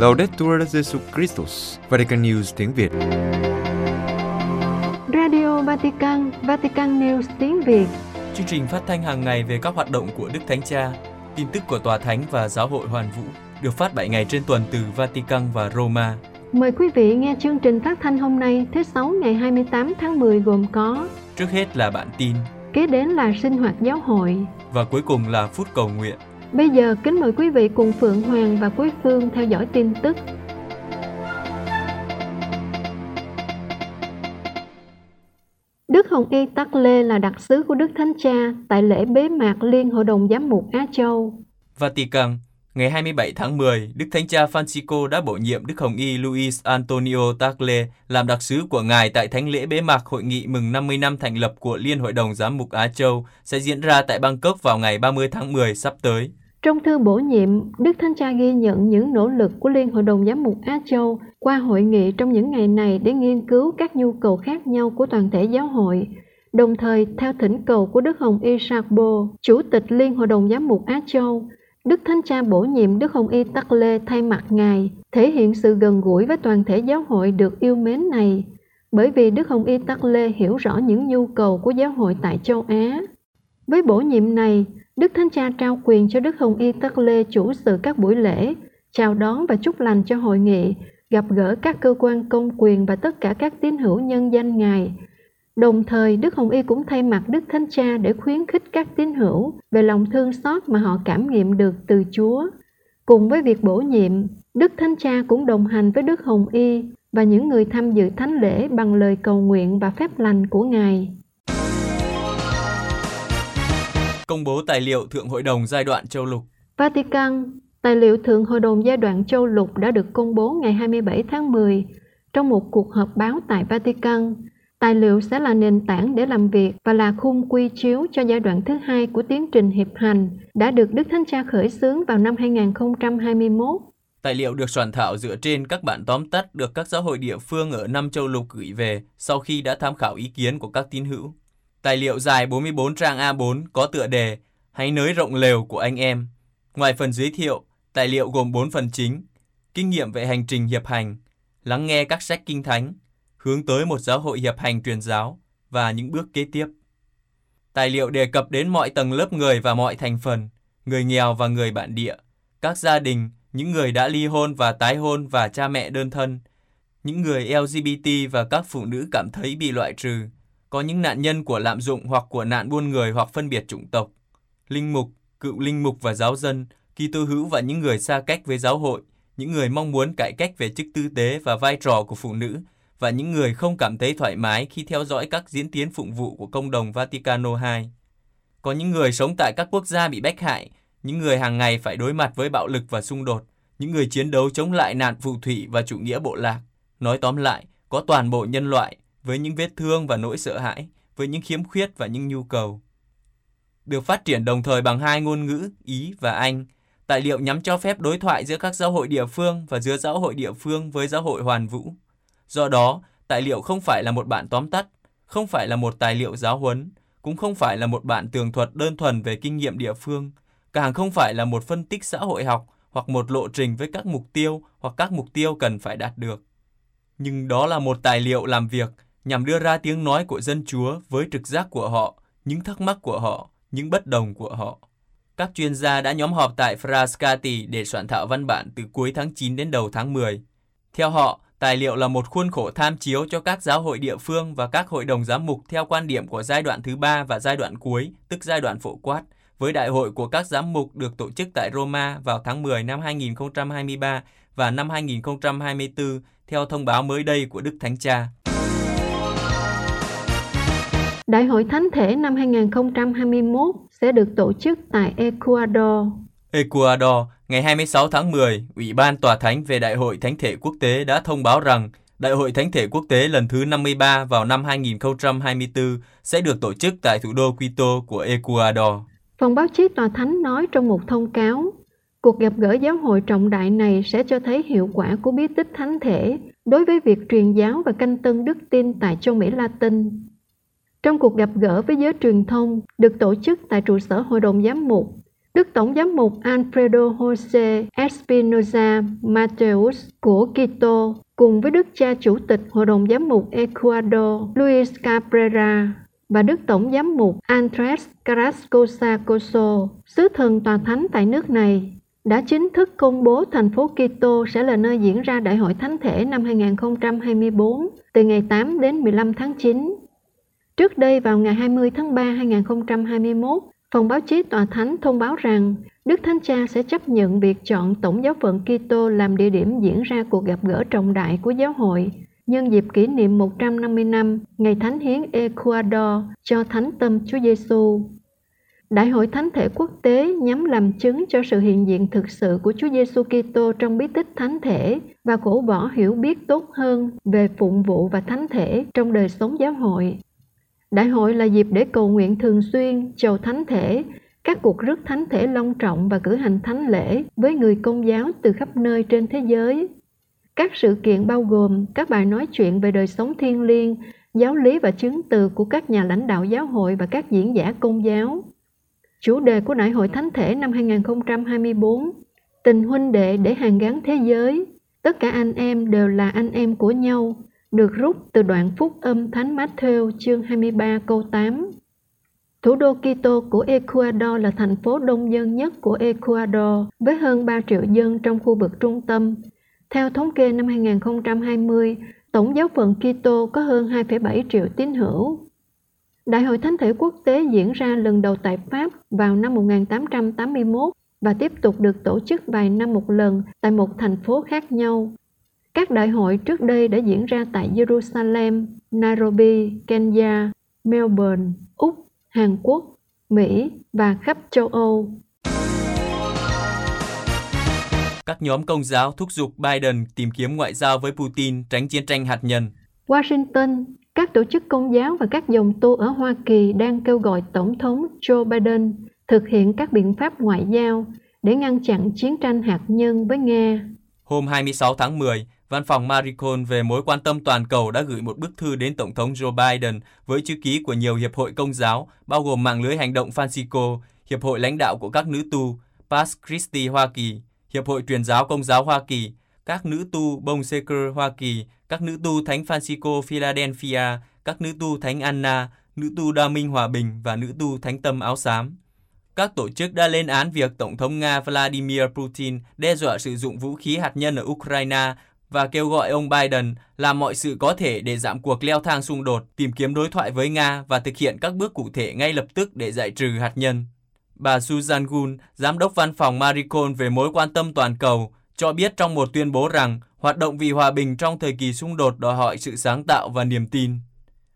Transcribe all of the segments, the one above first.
Laudetur Jesu Christus, Vatican News tiếng Việt. Radio Vatican, Vatican News tiếng Việt. Chương trình phát thanh hàng ngày về các hoạt động của Đức Thánh Cha, tin tức của Tòa Thánh và Giáo hội Hoàn Vũ được phát 7 ngày trên tuần từ Vatican và Roma. Mời quý vị nghe chương trình phát thanh hôm nay thứ Sáu ngày 28 tháng 10 gồm có Trước hết là bản tin Kế đến là sinh hoạt giáo hội và cuối cùng là phút cầu nguyện. Bây giờ kính mời quý vị cùng Phượng Hoàng và Quý Phương theo dõi tin tức. Đức Hồng Y Tắc Lê là đặc sứ của Đức Thánh Cha tại lễ bế mạc Liên Hội đồng Giám mục Á Châu. Vatican, ngày 27 tháng 10, Đức Thánh Cha Francisco đã bổ nhiệm Đức Hồng Y Luis Antonio Tagle làm đặc sứ của Ngài tại thánh lễ bế mạc hội nghị mừng 50 năm thành lập của Liên Hội đồng Giám mục Á Châu sẽ diễn ra tại Bangkok vào ngày 30 tháng 10 sắp tới. Trong thư bổ nhiệm, Đức Thánh Cha ghi nhận những nỗ lực của Liên Hội đồng Giám mục Á Châu qua hội nghị trong những ngày này để nghiên cứu các nhu cầu khác nhau của toàn thể giáo hội. Đồng thời, theo thỉnh cầu của Đức Hồng Y Sarbo, Chủ tịch Liên Hội đồng Giám mục Á Châu, Đức Thánh Cha bổ nhiệm Đức Hồng Y Tắc Lê thay mặt Ngài, thể hiện sự gần gũi với toàn thể giáo hội được yêu mến này, bởi vì Đức Hồng Y Tắc Lê hiểu rõ những nhu cầu của giáo hội tại châu Á. Với bổ nhiệm này, Đức Thánh Cha trao quyền cho Đức Hồng Y Tắc Lê chủ sự các buổi lễ, chào đón và chúc lành cho hội nghị, gặp gỡ các cơ quan công quyền và tất cả các tín hữu nhân danh Ngài. Đồng thời, Đức Hồng Y cũng thay mặt Đức Thánh Cha để khuyến khích các tín hữu về lòng thương xót mà họ cảm nghiệm được từ Chúa. Cùng với việc bổ nhiệm, Đức Thánh Cha cũng đồng hành với Đức Hồng Y và những người tham dự thánh lễ bằng lời cầu nguyện và phép lành của Ngài. Công bố tài liệu Thượng Hội đồng giai đoạn châu lục Vatican, tài liệu Thượng Hội đồng giai đoạn châu lục đã được công bố ngày 27 tháng 10 trong một cuộc họp báo tại Vatican. Tài liệu sẽ là nền tảng để làm việc và là khung quy chiếu cho giai đoạn thứ hai của tiến trình hiệp hành đã được Đức Thánh Cha khởi xướng vào năm 2021. Tài liệu được soạn thảo dựa trên các bản tóm tắt được các giáo hội địa phương ở năm châu lục gửi về sau khi đã tham khảo ý kiến của các tín hữu. Tài liệu dài 44 trang A4 có tựa đề Hãy nới rộng lều của anh em. Ngoài phần giới thiệu, tài liệu gồm 4 phần chính. Kinh nghiệm về hành trình hiệp hành, lắng nghe các sách kinh thánh, hướng tới một giáo hội hiệp hành truyền giáo và những bước kế tiếp. Tài liệu đề cập đến mọi tầng lớp người và mọi thành phần, người nghèo và người bản địa, các gia đình, những người đã ly hôn và tái hôn và cha mẹ đơn thân, những người LGBT và các phụ nữ cảm thấy bị loại trừ, có những nạn nhân của lạm dụng hoặc của nạn buôn người hoặc phân biệt chủng tộc, linh mục, cựu linh mục và giáo dân, Kitô hữu và những người xa cách với giáo hội, những người mong muốn cải cách về chức tư tế và vai trò của phụ nữ và những người không cảm thấy thoải mái khi theo dõi các diễn tiến phụng vụ của công đồng Vaticano II. Có những người sống tại các quốc gia bị bách hại, những người hàng ngày phải đối mặt với bạo lực và xung đột, những người chiến đấu chống lại nạn phù thủy và chủ nghĩa bộ lạc. Nói tóm lại, có toàn bộ nhân loại với những vết thương và nỗi sợ hãi, với những khiếm khuyết và những nhu cầu. Được phát triển đồng thời bằng hai ngôn ngữ, Ý và Anh, tài liệu nhắm cho phép đối thoại giữa các giáo hội địa phương và giữa giáo hội địa phương với giáo hội hoàn vũ. Do đó, tài liệu không phải là một bản tóm tắt, không phải là một tài liệu giáo huấn, cũng không phải là một bản tường thuật đơn thuần về kinh nghiệm địa phương, càng không phải là một phân tích xã hội học hoặc một lộ trình với các mục tiêu hoặc các mục tiêu cần phải đạt được. Nhưng đó là một tài liệu làm việc nhằm đưa ra tiếng nói của dân Chúa với trực giác của họ, những thắc mắc của họ, những bất đồng của họ. Các chuyên gia đã nhóm họp tại Frascati để soạn thảo văn bản từ cuối tháng 9 đến đầu tháng 10. Theo họ, tài liệu là một khuôn khổ tham chiếu cho các giáo hội địa phương và các hội đồng giám mục theo quan điểm của giai đoạn thứ ba và giai đoạn cuối, tức giai đoạn phổ quát, với đại hội của các giám mục được tổ chức tại Roma vào tháng 10 năm 2023 và năm 2024 theo thông báo mới đây của Đức Thánh Cha. Đại hội Thánh thể năm 2021 sẽ được tổ chức tại Ecuador. Ecuador, ngày 26 tháng 10, Ủy ban Tòa Thánh về Đại hội Thánh thể Quốc tế đã thông báo rằng Đại hội Thánh thể Quốc tế lần thứ 53 vào năm 2024 sẽ được tổ chức tại thủ đô Quito của Ecuador. Phòng báo chí Tòa Thánh nói trong một thông cáo, cuộc gặp gỡ giáo hội trọng đại này sẽ cho thấy hiệu quả của bí tích thánh thể đối với việc truyền giáo và canh tân đức tin tại châu Mỹ Latin. Trong cuộc gặp gỡ với giới truyền thông được tổ chức tại trụ sở Hội đồng Giám mục, Đức Tổng giám mục Alfredo Jose Espinoza Mateus của Quito cùng với Đức cha Chủ tịch Hội đồng Giám mục Ecuador Luis Cabrera và Đức Tổng giám mục Andres Carrascosa Coso, sứ thần tòa thánh tại nước này, đã chính thức công bố thành phố Quito sẽ là nơi diễn ra Đại hội Thánh thể năm 2024 từ ngày 8 đến 15 tháng 9. Trước đây vào ngày 20 tháng 3 2021, Phòng báo chí Tòa Thánh thông báo rằng, Đức Thánh Cha sẽ chấp nhận việc chọn Tổng giáo phận Kitô làm địa điểm diễn ra cuộc gặp gỡ trọng đại của giáo hội nhân dịp kỷ niệm 150 năm Ngày Thánh Hiến Ecuador cho Thánh Tâm Chúa Giêsu. Đại hội Thánh thể quốc tế nhằm làm chứng cho sự hiện diện thực sự của Chúa Giêsu Kitô trong bí tích thánh thể và cổ võ hiểu biết tốt hơn về phụng vụ và thánh thể trong đời sống giáo hội. Đại hội là dịp để cầu nguyện thường xuyên, chầu thánh thể, các cuộc rước thánh thể long trọng và cử hành thánh lễ với người công giáo từ khắp nơi trên thế giới. Các sự kiện bao gồm các bài nói chuyện về đời sống thiên liêng, giáo lý và chứng từ của các nhà lãnh đạo giáo hội và các diễn giả công giáo. Chủ đề của Đại hội Thánh thể năm 2024 Tình huynh đệ để hàng gắn thế giới Tất cả anh em đều là anh em của nhau được rút từ đoạn phúc âm Thánh Matthew chương 23 câu 8. Thủ đô Quito của Ecuador là thành phố đông dân nhất của Ecuador với hơn 3 triệu dân trong khu vực trung tâm. Theo thống kê năm 2020, tổng giáo phận Quito có hơn 2,7 triệu tín hữu. Đại hội Thánh thể quốc tế diễn ra lần đầu tại Pháp vào năm 1881 và tiếp tục được tổ chức vài năm một lần tại một thành phố khác nhau. Các đại hội trước đây đã diễn ra tại Jerusalem, Nairobi, Kenya, Melbourne, Úc, Hàn Quốc, Mỹ và khắp châu Âu. Các nhóm công giáo thúc giục Biden tìm kiếm ngoại giao với Putin tránh chiến tranh hạt nhân. Washington, các tổ chức công giáo và các dòng tu ở Hoa Kỳ đang kêu gọi Tổng thống Joe Biden thực hiện các biện pháp ngoại giao để ngăn chặn chiến tranh hạt nhân với Nga. Hôm 26 tháng 10, Văn phòng Maricon về mối quan tâm toàn cầu đã gửi một bức thư đến Tổng thống Joe Biden với chữ ký của nhiều hiệp hội công giáo, bao gồm mạng lưới hành động Francisco, Hiệp hội lãnh đạo của các nữ tu, Pax Christi Hoa Kỳ, Hiệp hội truyền giáo công giáo Hoa Kỳ, các nữ tu Bông Seker Hoa Kỳ, các nữ tu Thánh Francisco Philadelphia, các nữ tu Thánh Anna, nữ tu Đa Minh Hòa Bình và nữ tu Thánh Tâm Áo Xám. Các tổ chức đã lên án việc Tổng thống Nga Vladimir Putin đe dọa sử dụng vũ khí hạt nhân ở Ukraine và kêu gọi ông Biden làm mọi sự có thể để giảm cuộc leo thang xung đột, tìm kiếm đối thoại với Nga và thực hiện các bước cụ thể ngay lập tức để giải trừ hạt nhân. Bà Susan Gun, giám đốc văn phòng Maricon về mối quan tâm toàn cầu, cho biết trong một tuyên bố rằng hoạt động vì hòa bình trong thời kỳ xung đột đòi hỏi sự sáng tạo và niềm tin.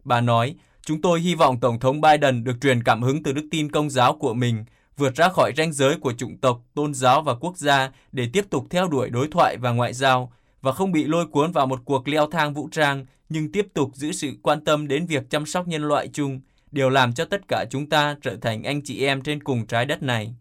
Bà nói, chúng tôi hy vọng Tổng thống Biden được truyền cảm hứng từ đức tin công giáo của mình, vượt ra khỏi ranh giới của chủng tộc, tôn giáo và quốc gia để tiếp tục theo đuổi đối thoại và ngoại giao, và không bị lôi cuốn vào một cuộc leo thang vũ trang, nhưng tiếp tục giữ sự quan tâm đến việc chăm sóc nhân loại chung, điều làm cho tất cả chúng ta trở thành anh chị em trên cùng trái đất này.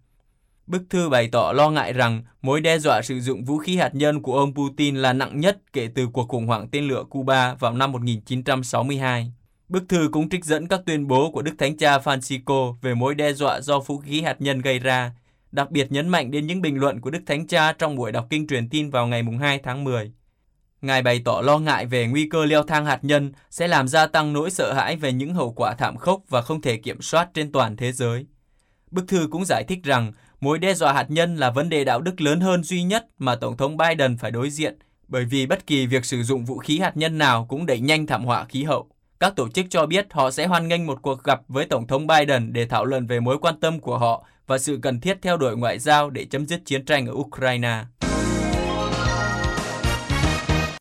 Bức thư bày tỏ lo ngại rằng mối đe dọa sử dụng vũ khí hạt nhân của ông Putin là nặng nhất kể từ cuộc khủng hoảng tên lửa Cuba vào năm 1962. Bức thư cũng trích dẫn các tuyên bố của Đức Thánh Cha Francisco về mối đe dọa do vũ khí hạt nhân gây ra, đặc biệt nhấn mạnh đến những bình luận của Đức Thánh Cha trong buổi đọc kinh truyền tin vào ngày 2 tháng 10. Ngài bày tỏ lo ngại về nguy cơ leo thang hạt nhân sẽ làm gia tăng nỗi sợ hãi về những hậu quả thảm khốc và không thể kiểm soát trên toàn thế giới. Bức thư cũng giải thích rằng mối đe dọa hạt nhân là vấn đề đạo đức lớn hơn duy nhất mà Tổng thống Biden phải đối diện, bởi vì bất kỳ việc sử dụng vũ khí hạt nhân nào cũng đẩy nhanh thảm họa khí hậu. Các tổ chức cho biết họ sẽ hoan nghênh một cuộc gặp với Tổng thống Biden để thảo luận về mối quan tâm của họ và sự cần thiết theo đuổi ngoại giao để chấm dứt chiến tranh ở Ukraine.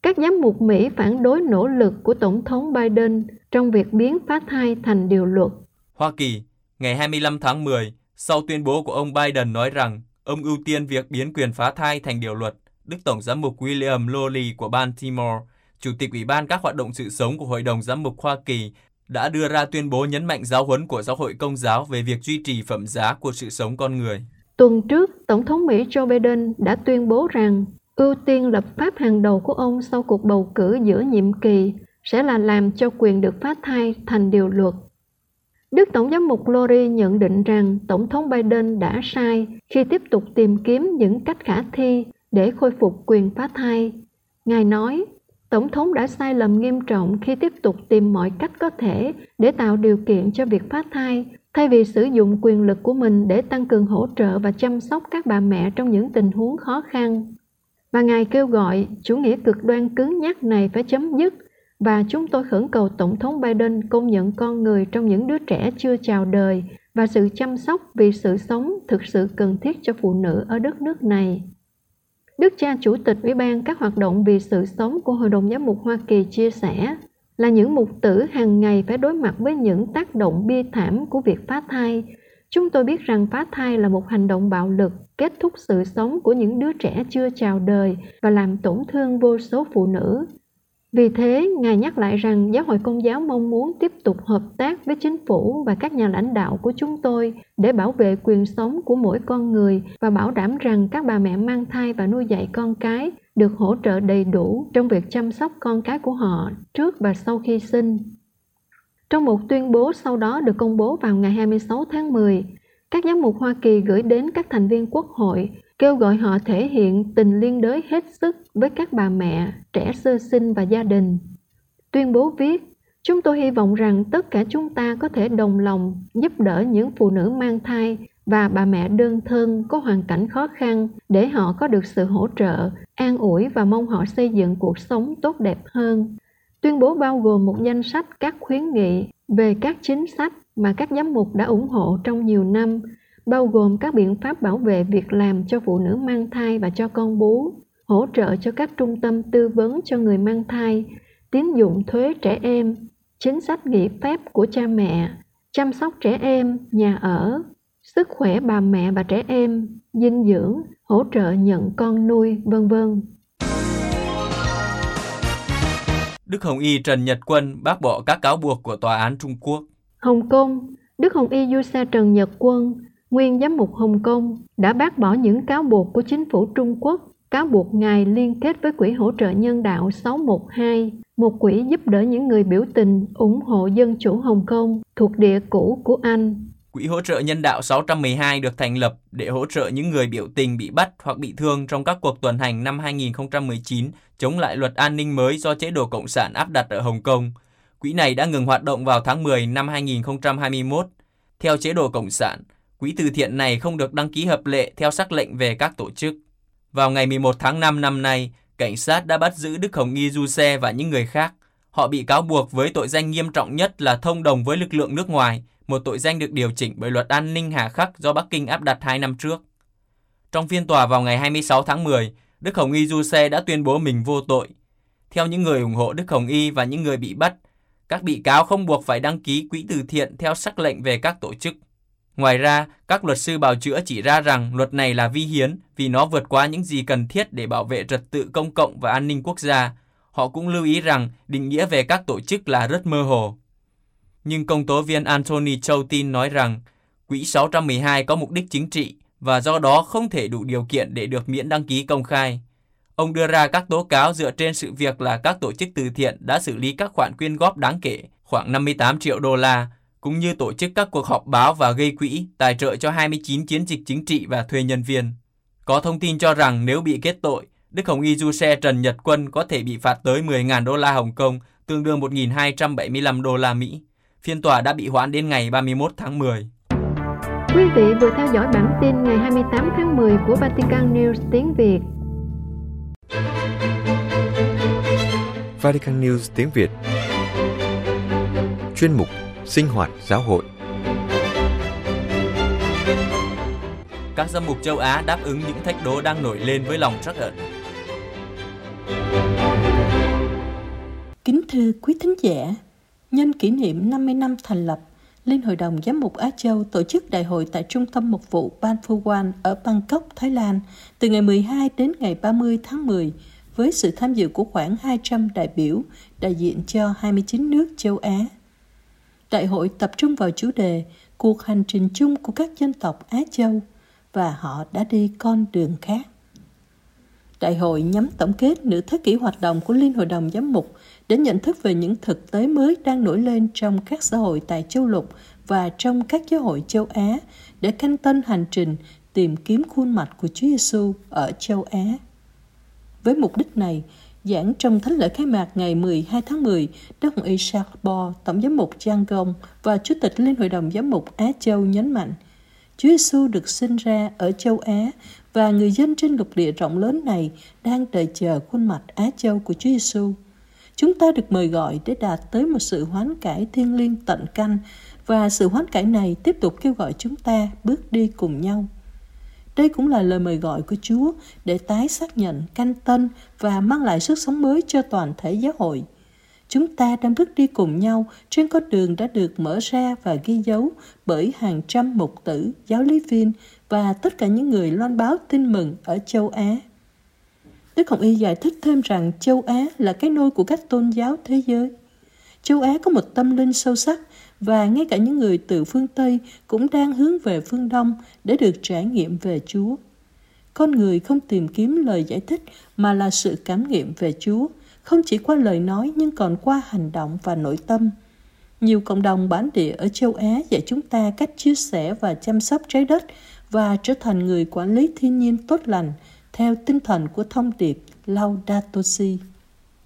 Các giám mục Mỹ phản đối nỗ lực của Tổng thống Biden trong việc biến phá thai thành điều luật. Hoa Kỳ, ngày 25 tháng 10, sau tuyên bố của ông Biden nói rằng ông ưu tiên việc biến quyền phá thai thành điều luật, Đức Tổng giám mục William Lowry của Baltimore, Chủ tịch Ủy ban các hoạt động sự sống của Hội đồng Giám mục Hoa Kỳ, đã đưa ra tuyên bố nhấn mạnh giáo huấn của giáo hội công giáo về việc duy trì phẩm giá của sự sống con người. Tuần trước, Tổng thống Mỹ Joe Biden đã tuyên bố rằng ưu tiên lập pháp hàng đầu của ông sau cuộc bầu cử giữa nhiệm kỳ sẽ là làm cho quyền được phá thai thành điều luật. Đức Tổng giám mục Lori nhận định rằng Tổng thống Biden đã sai khi tiếp tục tìm kiếm những cách khả thi để khôi phục quyền phá thai. Ngài nói, Tổng thống đã sai lầm nghiêm trọng khi tiếp tục tìm mọi cách có thể để tạo điều kiện cho việc phá thai, thay vì sử dụng quyền lực của mình để tăng cường hỗ trợ và chăm sóc các bà mẹ trong những tình huống khó khăn. Và Ngài kêu gọi chủ nghĩa cực đoan cứng nhắc này phải chấm dứt và chúng tôi khẩn cầu Tổng thống Biden công nhận con người trong những đứa trẻ chưa chào đời và sự chăm sóc vì sự sống thực sự cần thiết cho phụ nữ ở đất nước này. Đức cha Chủ tịch Ủy ban các hoạt động vì sự sống của Hội đồng Giám mục Hoa Kỳ chia sẻ là những mục tử hàng ngày phải đối mặt với những tác động bi thảm của việc phá thai. Chúng tôi biết rằng phá thai là một hành động bạo lực, kết thúc sự sống của những đứa trẻ chưa chào đời và làm tổn thương vô số phụ nữ. Vì thế, Ngài nhắc lại rằng Giáo hội Công giáo mong muốn tiếp tục hợp tác với chính phủ và các nhà lãnh đạo của chúng tôi để bảo vệ quyền sống của mỗi con người và bảo đảm rằng các bà mẹ mang thai và nuôi dạy con cái được hỗ trợ đầy đủ trong việc chăm sóc con cái của họ trước và sau khi sinh. Trong một tuyên bố sau đó được công bố vào ngày 26 tháng 10, các giám mục Hoa Kỳ gửi đến các thành viên quốc hội kêu gọi họ thể hiện tình liên đới hết sức với các bà mẹ, trẻ sơ sinh và gia đình. Tuyên bố viết, chúng tôi hy vọng rằng tất cả chúng ta có thể đồng lòng giúp đỡ những phụ nữ mang thai và bà mẹ đơn thân có hoàn cảnh khó khăn để họ có được sự hỗ trợ, an ủi và mong họ xây dựng cuộc sống tốt đẹp hơn. Tuyên bố bao gồm một danh sách các khuyến nghị về các chính sách mà các giám mục đã ủng hộ trong nhiều năm bao gồm các biện pháp bảo vệ việc làm cho phụ nữ mang thai và cho con bú, hỗ trợ cho các trung tâm tư vấn cho người mang thai, tín dụng thuế trẻ em, chính sách nghỉ phép của cha mẹ, chăm sóc trẻ em, nhà ở, sức khỏe bà mẹ và trẻ em, dinh dưỡng, hỗ trợ nhận con nuôi, vân vân. Đức Hồng Y Trần Nhật Quân bác bỏ các cáo buộc của Tòa án Trung Quốc. Hồng Kông, Đức Hồng Y Du Sa Trần Nhật Quân nguyên giám mục Hồng Kông đã bác bỏ những cáo buộc của chính phủ Trung Quốc cáo buộc Ngài liên kết với Quỹ hỗ trợ nhân đạo 612, một quỹ giúp đỡ những người biểu tình ủng hộ dân chủ Hồng Kông thuộc địa cũ của Anh. Quỹ hỗ trợ nhân đạo 612 được thành lập để hỗ trợ những người biểu tình bị bắt hoặc bị thương trong các cuộc tuần hành năm 2019 chống lại luật an ninh mới do chế độ Cộng sản áp đặt ở Hồng Kông. Quỹ này đã ngừng hoạt động vào tháng 10 năm 2021. Theo chế độ Cộng sản, Quỹ từ thiện này không được đăng ký hợp lệ theo sắc lệnh về các tổ chức. Vào ngày 11 tháng 5 năm nay, cảnh sát đã bắt giữ Đức Hồng Y Du Xe và những người khác. Họ bị cáo buộc với tội danh nghiêm trọng nhất là thông đồng với lực lượng nước ngoài, một tội danh được điều chỉnh bởi luật an ninh hà khắc do Bắc Kinh áp đặt hai năm trước. Trong phiên tòa vào ngày 26 tháng 10, Đức Hồng Y Du Xe đã tuyên bố mình vô tội. Theo những người ủng hộ Đức Hồng Y và những người bị bắt, các bị cáo không buộc phải đăng ký quỹ từ thiện theo sắc lệnh về các tổ chức. Ngoài ra, các luật sư bào chữa chỉ ra rằng luật này là vi hiến vì nó vượt qua những gì cần thiết để bảo vệ trật tự công cộng và an ninh quốc gia. Họ cũng lưu ý rằng định nghĩa về các tổ chức là rất mơ hồ. Nhưng công tố viên Anthony Châu tin nói rằng Quỹ 612 có mục đích chính trị và do đó không thể đủ điều kiện để được miễn đăng ký công khai. Ông đưa ra các tố cáo dựa trên sự việc là các tổ chức từ thiện đã xử lý các khoản quyên góp đáng kể, khoảng 58 triệu đô la, cũng như tổ chức các cuộc họp báo và gây quỹ, tài trợ cho 29 chiến dịch chính trị và thuê nhân viên. Có thông tin cho rằng nếu bị kết tội, Đức Hồng Y Du Xe Trần Nhật Quân có thể bị phạt tới 10.000 đô la Hồng Kông, tương đương 1.275 đô la Mỹ. Phiên tòa đã bị hoãn đến ngày 31 tháng 10. Quý vị vừa theo dõi bản tin ngày 28 tháng 10 của Vatican News tiếng Việt. Vatican News tiếng Việt Chuyên mục sinh hoạt giáo hội. Các giám mục châu Á đáp ứng những thách đố đang nổi lên với lòng trắc ẩn. Kính thưa quý thính giả, nhân kỷ niệm 50 năm thành lập, Liên Hội đồng Giám mục Á Châu tổ chức đại hội tại Trung tâm Mục vụ Ban Phu Wan ở Bangkok, Thái Lan từ ngày 12 đến ngày 30 tháng 10 với sự tham dự của khoảng 200 đại biểu đại diện cho 29 nước châu Á. Đại hội tập trung vào chủ đề cuộc hành trình chung của các dân tộc Á Châu và họ đã đi con đường khác. Đại hội nhắm tổng kết nửa thế kỷ hoạt động của Liên Hội đồng Giám mục để nhận thức về những thực tế mới đang nổi lên trong các xã hội tại châu lục và trong các giáo hội châu Á để canh tân hành trình tìm kiếm khuôn mặt của Chúa Giêsu ở châu Á. Với mục đích này, giảng trong thánh lễ khai mạc ngày 12 tháng 10, Đức Hồng Y Charles Bo, Tổng giám mục Giang Gong và Chủ tịch Liên hội đồng giám mục Á Châu nhấn mạnh, Chúa Giêsu được sinh ra ở châu Á và người dân trên lục địa rộng lớn này đang đợi chờ khuôn mặt Á Châu của Chúa Giêsu. Chúng ta được mời gọi để đạt tới một sự hoán cải thiên liêng tận canh và sự hoán cải này tiếp tục kêu gọi chúng ta bước đi cùng nhau. Đây cũng là lời mời gọi của Chúa để tái xác nhận canh tân và mang lại sức sống mới cho toàn thể giáo hội. Chúng ta đang bước đi cùng nhau trên con đường đã được mở ra và ghi dấu bởi hàng trăm mục tử, giáo lý viên và tất cả những người loan báo tin mừng ở châu Á. Đức Hồng Y giải thích thêm rằng châu Á là cái nôi của các tôn giáo thế giới. Châu Á có một tâm linh sâu sắc và ngay cả những người từ phương Tây cũng đang hướng về phương Đông để được trải nghiệm về Chúa. Con người không tìm kiếm lời giải thích mà là sự cảm nghiệm về Chúa, không chỉ qua lời nói nhưng còn qua hành động và nội tâm. Nhiều cộng đồng bản địa ở châu Á dạy chúng ta cách chia sẻ và chăm sóc trái đất và trở thành người quản lý thiên nhiên tốt lành theo tinh thần của thông điệp Laudato Si.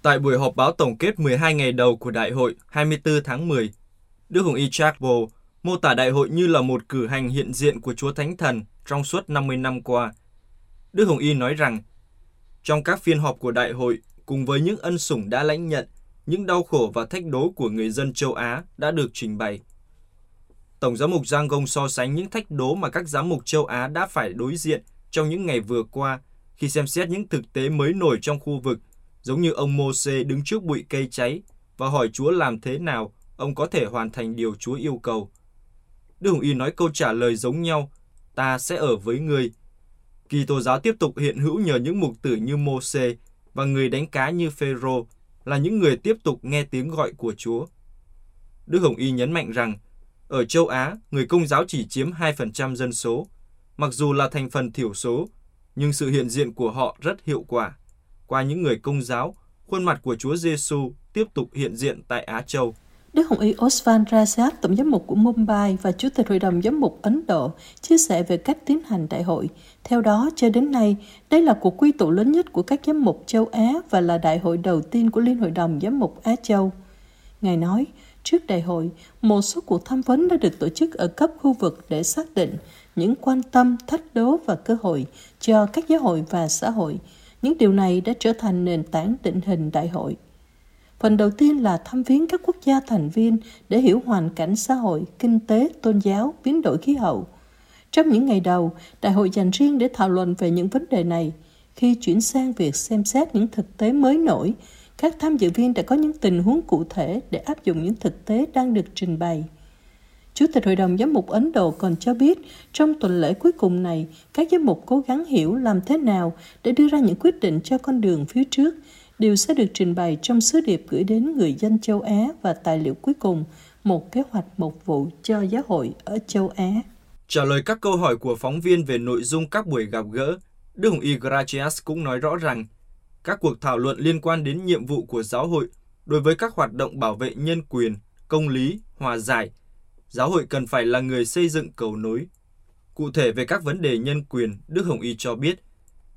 Tại buổi họp báo tổng kết 12 ngày đầu của đại hội 24 tháng 10, Đức Hồng Y Chakbo mô tả đại hội như là một cử hành hiện diện của Chúa Thánh Thần trong suốt 50 năm qua. Đức Hồng Y nói rằng, trong các phiên họp của đại hội, cùng với những ân sủng đã lãnh nhận, những đau khổ và thách đố của người dân châu Á đã được trình bày. Tổng giám mục Giang Gong so sánh những thách đố mà các giám mục châu Á đã phải đối diện trong những ngày vừa qua khi xem xét những thực tế mới nổi trong khu vực, giống như ông Mô-xê đứng trước bụi cây cháy và hỏi Chúa làm thế nào ông có thể hoàn thành điều Chúa yêu cầu. Đức Hồng Y nói câu trả lời giống nhau, ta sẽ ở với người. Kỳ Tô giáo tiếp tục hiện hữu nhờ những mục tử như mô và người đánh cá như Phêrô là những người tiếp tục nghe tiếng gọi của Chúa. Đức Hồng Y nhấn mạnh rằng, ở châu Á, người công giáo chỉ chiếm 2% dân số. Mặc dù là thành phần thiểu số, nhưng sự hiện diện của họ rất hiệu quả. Qua những người công giáo, khuôn mặt của Chúa Giêsu tiếp tục hiện diện tại Á Châu. Đức Hồng Y Osvan Razak, Tổng giám mục của Mumbai và Chủ tịch Hội đồng Giám mục Ấn Độ chia sẻ về cách tiến hành đại hội. Theo đó, cho đến nay, đây là cuộc quy tụ lớn nhất của các giám mục châu Á và là đại hội đầu tiên của Liên Hội đồng Giám mục Á Châu. Ngài nói, trước đại hội, một số cuộc tham vấn đã được tổ chức ở cấp khu vực để xác định những quan tâm, thách đố và cơ hội cho các giáo hội và xã hội. Những điều này đã trở thành nền tảng định hình đại hội. Phần đầu tiên là thăm viếng các quốc gia thành viên để hiểu hoàn cảnh xã hội, kinh tế, tôn giáo, biến đổi khí hậu. Trong những ngày đầu, đại hội dành riêng để thảo luận về những vấn đề này. Khi chuyển sang việc xem xét những thực tế mới nổi, các tham dự viên đã có những tình huống cụ thể để áp dụng những thực tế đang được trình bày. Chủ tịch Hội đồng Giám mục Ấn Độ còn cho biết, trong tuần lễ cuối cùng này, các giám mục cố gắng hiểu làm thế nào để đưa ra những quyết định cho con đường phía trước, đều sẽ được trình bày trong sứ điệp gửi đến người dân châu Á và tài liệu cuối cùng, một kế hoạch một vụ cho giáo hội ở châu Á. Trả lời các câu hỏi của phóng viên về nội dung các buổi gặp gỡ, Đức Hồng Y Gracias cũng nói rõ rằng các cuộc thảo luận liên quan đến nhiệm vụ của giáo hội đối với các hoạt động bảo vệ nhân quyền, công lý, hòa giải, giáo hội cần phải là người xây dựng cầu nối. Cụ thể về các vấn đề nhân quyền, Đức Hồng Y cho biết,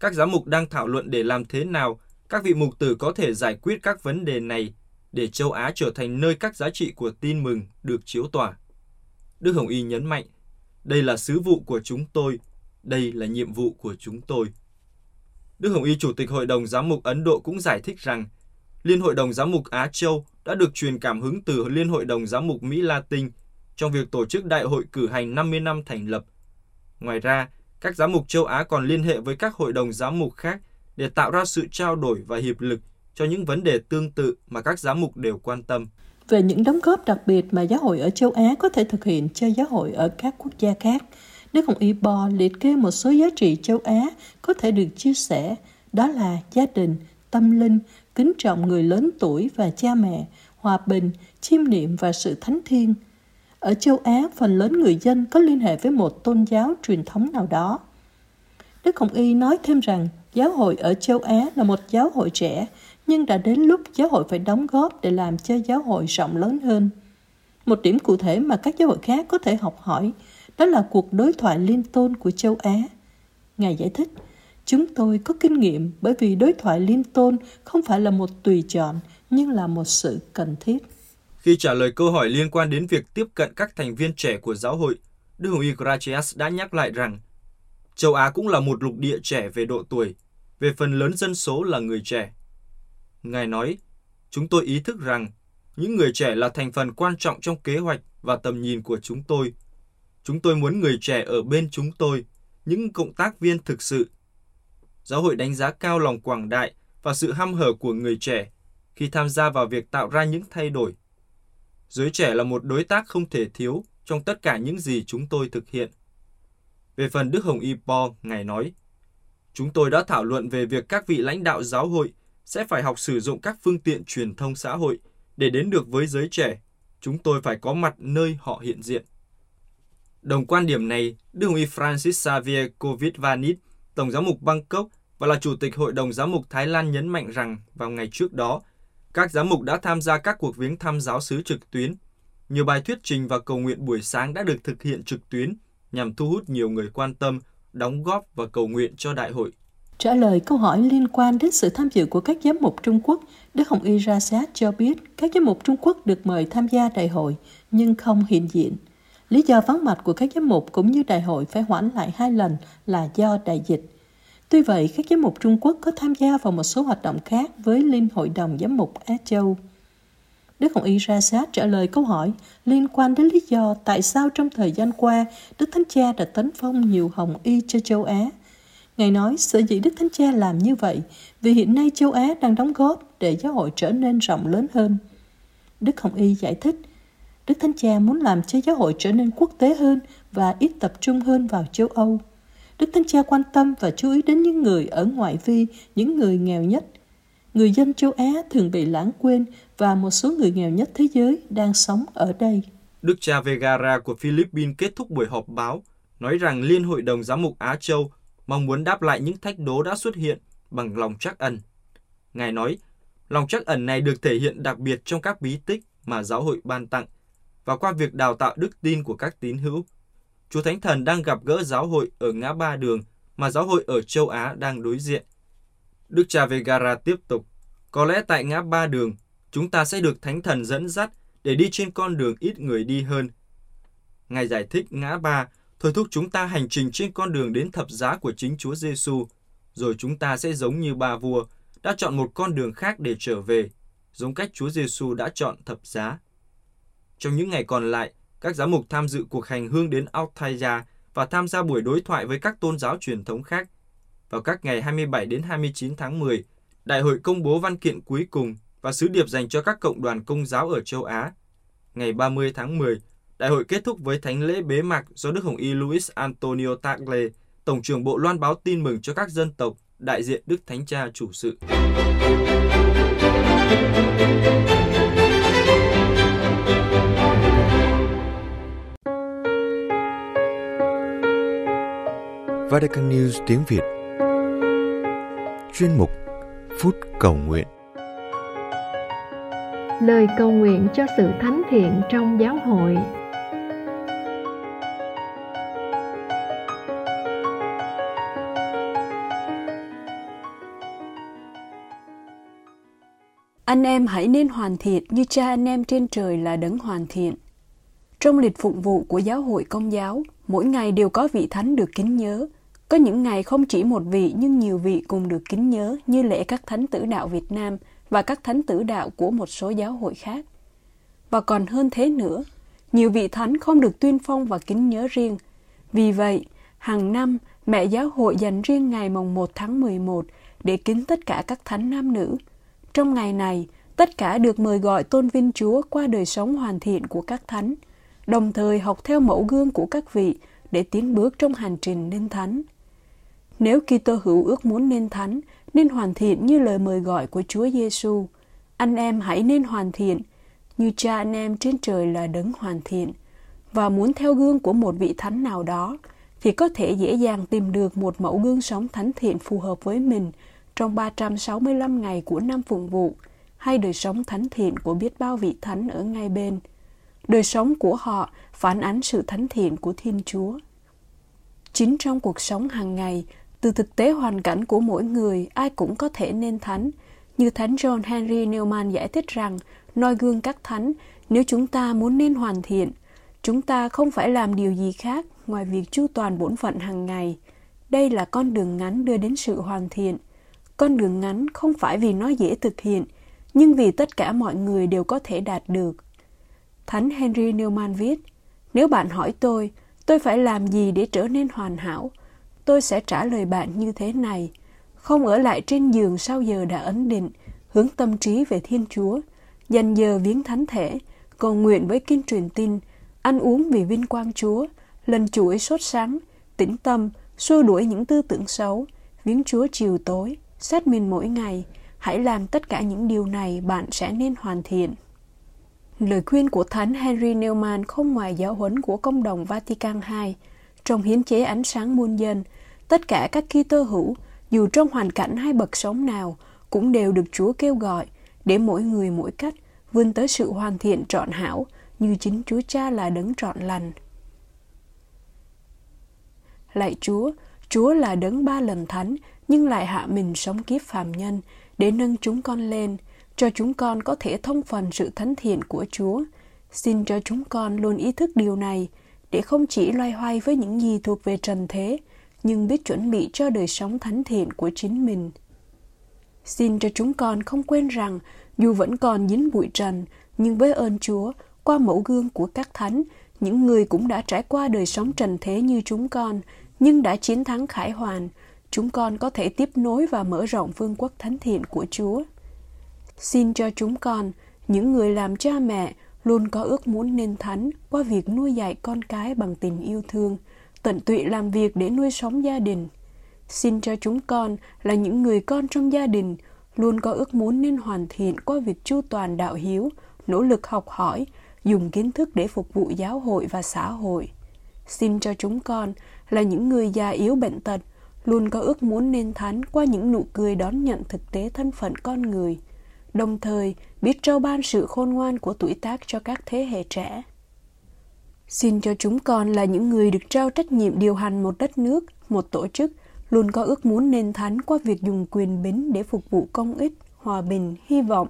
các giám mục đang thảo luận để làm thế nào các vị mục tử có thể giải quyết các vấn đề này để châu Á trở thành nơi các giá trị của tin mừng được chiếu tỏa. Đức Hồng Y nhấn mạnh, đây là sứ vụ của chúng tôi, đây là nhiệm vụ của chúng tôi. Đức Hồng Y Chủ tịch Hội đồng Giám mục Ấn Độ cũng giải thích rằng, Liên Hội đồng Giám mục Á Châu đã được truyền cảm hứng từ Liên Hội đồng Giám mục Mỹ Latin trong việc tổ chức đại hội cử hành 50 năm thành lập. Ngoài ra, các giám mục châu Á còn liên hệ với các hội đồng giám mục khác để tạo ra sự trao đổi và hiệp lực cho những vấn đề tương tự mà các giám mục đều quan tâm. Về những đóng góp đặc biệt mà giáo hội ở châu Á có thể thực hiện cho giáo hội ở các quốc gia khác, Đức Hồng Y Bo liệt kê một số giá trị châu Á có thể được chia sẻ, đó là gia đình, tâm linh, kính trọng người lớn tuổi và cha mẹ, hòa bình, chiêm niệm và sự thánh thiên. Ở châu Á, phần lớn người dân có liên hệ với một tôn giáo truyền thống nào đó. Đức Hồng Y nói thêm rằng giáo hội ở châu Á là một giáo hội trẻ, nhưng đã đến lúc giáo hội phải đóng góp để làm cho giáo hội rộng lớn hơn. Một điểm cụ thể mà các giáo hội khác có thể học hỏi đó là cuộc đối thoại liên tôn của châu Á. Ngài giải thích, chúng tôi có kinh nghiệm bởi vì đối thoại liên tôn không phải là một tùy chọn nhưng là một sự cần thiết. Khi trả lời câu hỏi liên quan đến việc tiếp cận các thành viên trẻ của giáo hội, Đức Hồng Y Gracias đã nhắc lại rằng châu Á cũng là một lục địa trẻ về độ tuổi, về phần lớn dân số là người trẻ. Ngài nói, chúng tôi ý thức rằng những người trẻ là thành phần quan trọng trong kế hoạch và tầm nhìn của chúng tôi. Chúng tôi muốn người trẻ ở bên chúng tôi, những cộng tác viên thực sự. Giáo hội đánh giá cao lòng quảng đại và sự ham hở của người trẻ khi tham gia vào việc tạo ra những thay đổi. Giới trẻ là một đối tác không thể thiếu trong tất cả những gì chúng tôi thực hiện. Về phần Đức Hồng Y Po, Ngài nói, Chúng tôi đã thảo luận về việc các vị lãnh đạo giáo hội sẽ phải học sử dụng các phương tiện truyền thông xã hội để đến được với giới trẻ. Chúng tôi phải có mặt nơi họ hiện diện. Đồng quan điểm này, Đức Hồng Y Francis Xavier Covid Vanit, Tổng giám mục Bangkok và là Chủ tịch Hội đồng Giám mục Thái Lan nhấn mạnh rằng vào ngày trước đó, các giám mục đã tham gia các cuộc viếng thăm giáo sứ trực tuyến. Nhiều bài thuyết trình và cầu nguyện buổi sáng đã được thực hiện trực tuyến nhằm thu hút nhiều người quan tâm, đóng góp và cầu nguyện cho đại hội. Trả lời câu hỏi liên quan đến sự tham dự của các giám mục Trung Quốc, Đức Hồng Y Rasat cho biết các giám mục Trung Quốc được mời tham gia đại hội nhưng không hiện diện. Lý do vắng mặt của các giám mục cũng như đại hội phải hoãn lại hai lần là do đại dịch. Tuy vậy, các giám mục Trung Quốc có tham gia vào một số hoạt động khác với Liên Hội đồng Giám mục Á Châu. Đức Hồng Y ra sát trả lời câu hỏi liên quan đến lý do tại sao trong thời gian qua Đức Thánh Cha đã tấn phong nhiều Hồng Y cho châu Á. Ngài nói sở dĩ Đức Thánh Cha làm như vậy vì hiện nay châu Á đang đóng góp để giáo hội trở nên rộng lớn hơn. Đức Hồng Y giải thích, Đức Thánh Cha muốn làm cho giáo hội trở nên quốc tế hơn và ít tập trung hơn vào châu Âu. Đức Thánh Cha quan tâm và chú ý đến những người ở ngoại vi, những người nghèo nhất. Người dân châu Á thường bị lãng quên và một số người nghèo nhất thế giới đang sống ở đây. Đức cha Vegara của Philippines kết thúc buổi họp báo, nói rằng Liên hội đồng Giám mục Á Châu mong muốn đáp lại những thách đố đã xuất hiện bằng lòng trắc ẩn. Ngài nói, lòng trắc ẩn này được thể hiện đặc biệt trong các bí tích mà giáo hội ban tặng và qua việc đào tạo đức tin của các tín hữu. Chúa Thánh Thần đang gặp gỡ giáo hội ở ngã ba đường mà giáo hội ở châu Á đang đối diện. Đức cha Vegara tiếp tục, có lẽ tại ngã ba đường, chúng ta sẽ được Thánh Thần dẫn dắt để đi trên con đường ít người đi hơn. Ngài giải thích ngã ba thôi thúc chúng ta hành trình trên con đường đến thập giá của chính Chúa Giêsu, rồi chúng ta sẽ giống như ba vua, đã chọn một con đường khác để trở về, giống cách Chúa Giêsu đã chọn thập giá. Trong những ngày còn lại, các giám mục tham dự cuộc hành hương đến Altaya và tham gia buổi đối thoại với các tôn giáo truyền thống khác. Vào các ngày 27 đến 29 tháng 10, Đại hội công bố văn kiện cuối cùng và sứ điệp dành cho các cộng đoàn công giáo ở châu Á. Ngày 30 tháng 10, đại hội kết thúc với thánh lễ bế mạc do Đức Hồng Y Luis Antonio Tagle, Tổng trưởng Bộ Loan báo tin mừng cho các dân tộc, đại diện Đức Thánh Cha chủ sự. Vatican News tiếng Việt Chuyên mục Phút Cầu Nguyện Lời cầu nguyện cho sự thánh thiện trong giáo hội Anh em hãy nên hoàn thiện như cha anh em trên trời là đấng hoàn thiện. Trong lịch phụng vụ của giáo hội công giáo, mỗi ngày đều có vị thánh được kính nhớ. Có những ngày không chỉ một vị nhưng nhiều vị cùng được kính nhớ như lễ các thánh tử đạo Việt Nam và các thánh tử đạo của một số giáo hội khác. Và còn hơn thế nữa, nhiều vị thánh không được tuyên phong và kính nhớ riêng. Vì vậy, hàng năm, mẹ giáo hội dành riêng ngày mồng 1 tháng 11 để kính tất cả các thánh nam nữ. Trong ngày này, tất cả được mời gọi tôn vinh Chúa qua đời sống hoàn thiện của các thánh, đồng thời học theo mẫu gương của các vị để tiến bước trong hành trình nên thánh. Nếu Kitô hữu ước muốn nên thánh, nên hoàn thiện như lời mời gọi của Chúa Giêsu. Anh em hãy nên hoàn thiện, như cha anh em trên trời là đấng hoàn thiện. Và muốn theo gương của một vị thánh nào đó, thì có thể dễ dàng tìm được một mẫu gương sống thánh thiện phù hợp với mình trong 365 ngày của năm phụng vụ, hay đời sống thánh thiện của biết bao vị thánh ở ngay bên. đời sống của họ phản ánh sự thánh thiện của Thiên Chúa. Chính trong cuộc sống hàng ngày, từ thực tế hoàn cảnh của mỗi người, ai cũng có thể nên thánh. Như Thánh John Henry Newman giải thích rằng, noi gương các thánh, nếu chúng ta muốn nên hoàn thiện, chúng ta không phải làm điều gì khác ngoài việc chu toàn bổn phận hàng ngày. Đây là con đường ngắn đưa đến sự hoàn thiện. Con đường ngắn không phải vì nó dễ thực hiện, nhưng vì tất cả mọi người đều có thể đạt được. Thánh Henry Newman viết, nếu bạn hỏi tôi, tôi phải làm gì để trở nên hoàn hảo? Tôi sẽ trả lời bạn như thế này. Không ở lại trên giường sau giờ đã ấn định, hướng tâm trí về Thiên Chúa, dành giờ viếng thánh thể, cầu nguyện với kinh truyền tin, ăn uống vì vinh quang Chúa, lần chuỗi sốt sáng, tĩnh tâm, xua đuổi những tư tưởng xấu, viếng Chúa chiều tối, xét mình mỗi ngày. Hãy làm tất cả những điều này bạn sẽ nên hoàn thiện. Lời khuyên của Thánh Henry Newman không ngoài giáo huấn của công đồng Vatican II. Trong hiến chế ánh sáng muôn dân, tất cả các Kitô hữu, dù trong hoàn cảnh hay bậc sống nào, cũng đều được Chúa kêu gọi để mỗi người mỗi cách vươn tới sự hoàn thiện trọn hảo như chính Chúa Cha là đấng trọn lành. Lạy Chúa, Chúa là đấng ba lần thánh nhưng lại hạ mình sống kiếp phàm nhân để nâng chúng con lên – cho chúng con có thể thông phần sự thánh thiện của Chúa. Xin cho chúng con luôn ý thức điều này, để không chỉ loay hoay với những gì thuộc về trần thế, nhưng biết chuẩn bị cho đời sống thánh thiện của chính mình. Xin cho chúng con không quên rằng, dù vẫn còn dính bụi trần, nhưng với ơn Chúa, qua mẫu gương của các thánh, những người cũng đã trải qua đời sống trần thế như chúng con, nhưng đã chiến thắng khải hoàn, chúng con có thể tiếp nối và mở rộng vương quốc thánh thiện của Chúa. Xin cho chúng con, những người làm cha mẹ, luôn có ước muốn nên thánh qua việc nuôi dạy con cái bằng tình yêu thương, tận tụy làm việc để nuôi sống gia đình. Xin cho chúng con là những người con trong gia đình, luôn có ước muốn nên hoàn thiện qua việc chu toàn đạo hiếu, nỗ lực học hỏi, dùng kiến thức để phục vụ giáo hội và xã hội. Xin cho chúng con là những người già yếu bệnh tật, luôn có ước muốn nên thánh qua những nụ cười đón nhận thực tế thân phận con người – đồng thời biết trao ban sự khôn ngoan của tuổi tác cho các thế hệ trẻ. Xin cho chúng con là những người được trao trách nhiệm điều hành một đất nước, một tổ chức, luôn có ước muốn nên thánh qua việc dùng quyền bính để phục vụ công ích, hòa bình, hy vọng.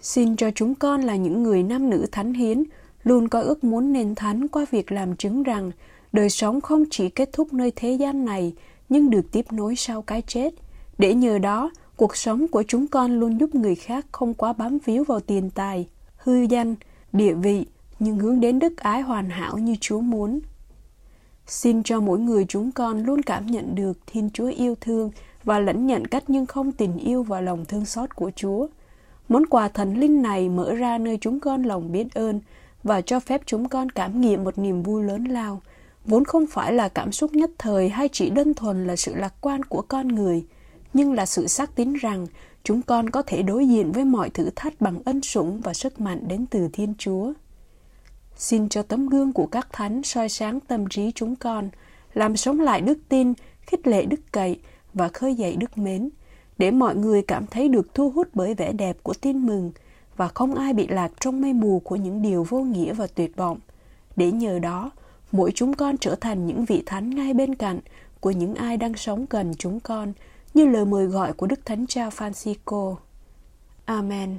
Xin cho chúng con là những người nam nữ thánh hiến, luôn có ước muốn nên thánh qua việc làm chứng rằng đời sống không chỉ kết thúc nơi thế gian này, nhưng được tiếp nối sau cái chết, để nhờ đó Cuộc sống của chúng con luôn giúp người khác không quá bám víu vào tiền tài, hư danh, địa vị, nhưng hướng đến đức ái hoàn hảo như Chúa muốn. Xin cho mỗi người chúng con luôn cảm nhận được Thiên Chúa yêu thương và lãnh nhận cách nhưng không tình yêu và lòng thương xót của Chúa. Món quà thần linh này mở ra nơi chúng con lòng biết ơn và cho phép chúng con cảm nghiệm một niềm vui lớn lao, vốn không phải là cảm xúc nhất thời hay chỉ đơn thuần là sự lạc quan của con người, nhưng là sự xác tín rằng chúng con có thể đối diện với mọi thử thách bằng ân sủng và sức mạnh đến từ Thiên Chúa. Xin cho tấm gương của các thánh soi sáng tâm trí chúng con, làm sống lại đức tin, khích lệ đức cậy và khơi dậy đức mến, để mọi người cảm thấy được thu hút bởi vẻ đẹp của tin mừng và không ai bị lạc trong mây mù của những điều vô nghĩa và tuyệt vọng. Để nhờ đó, mỗi chúng con trở thành những vị thánh ngay bên cạnh của những ai đang sống gần chúng con, như lời mời gọi của Đức Thánh Cha Francisco. Amen.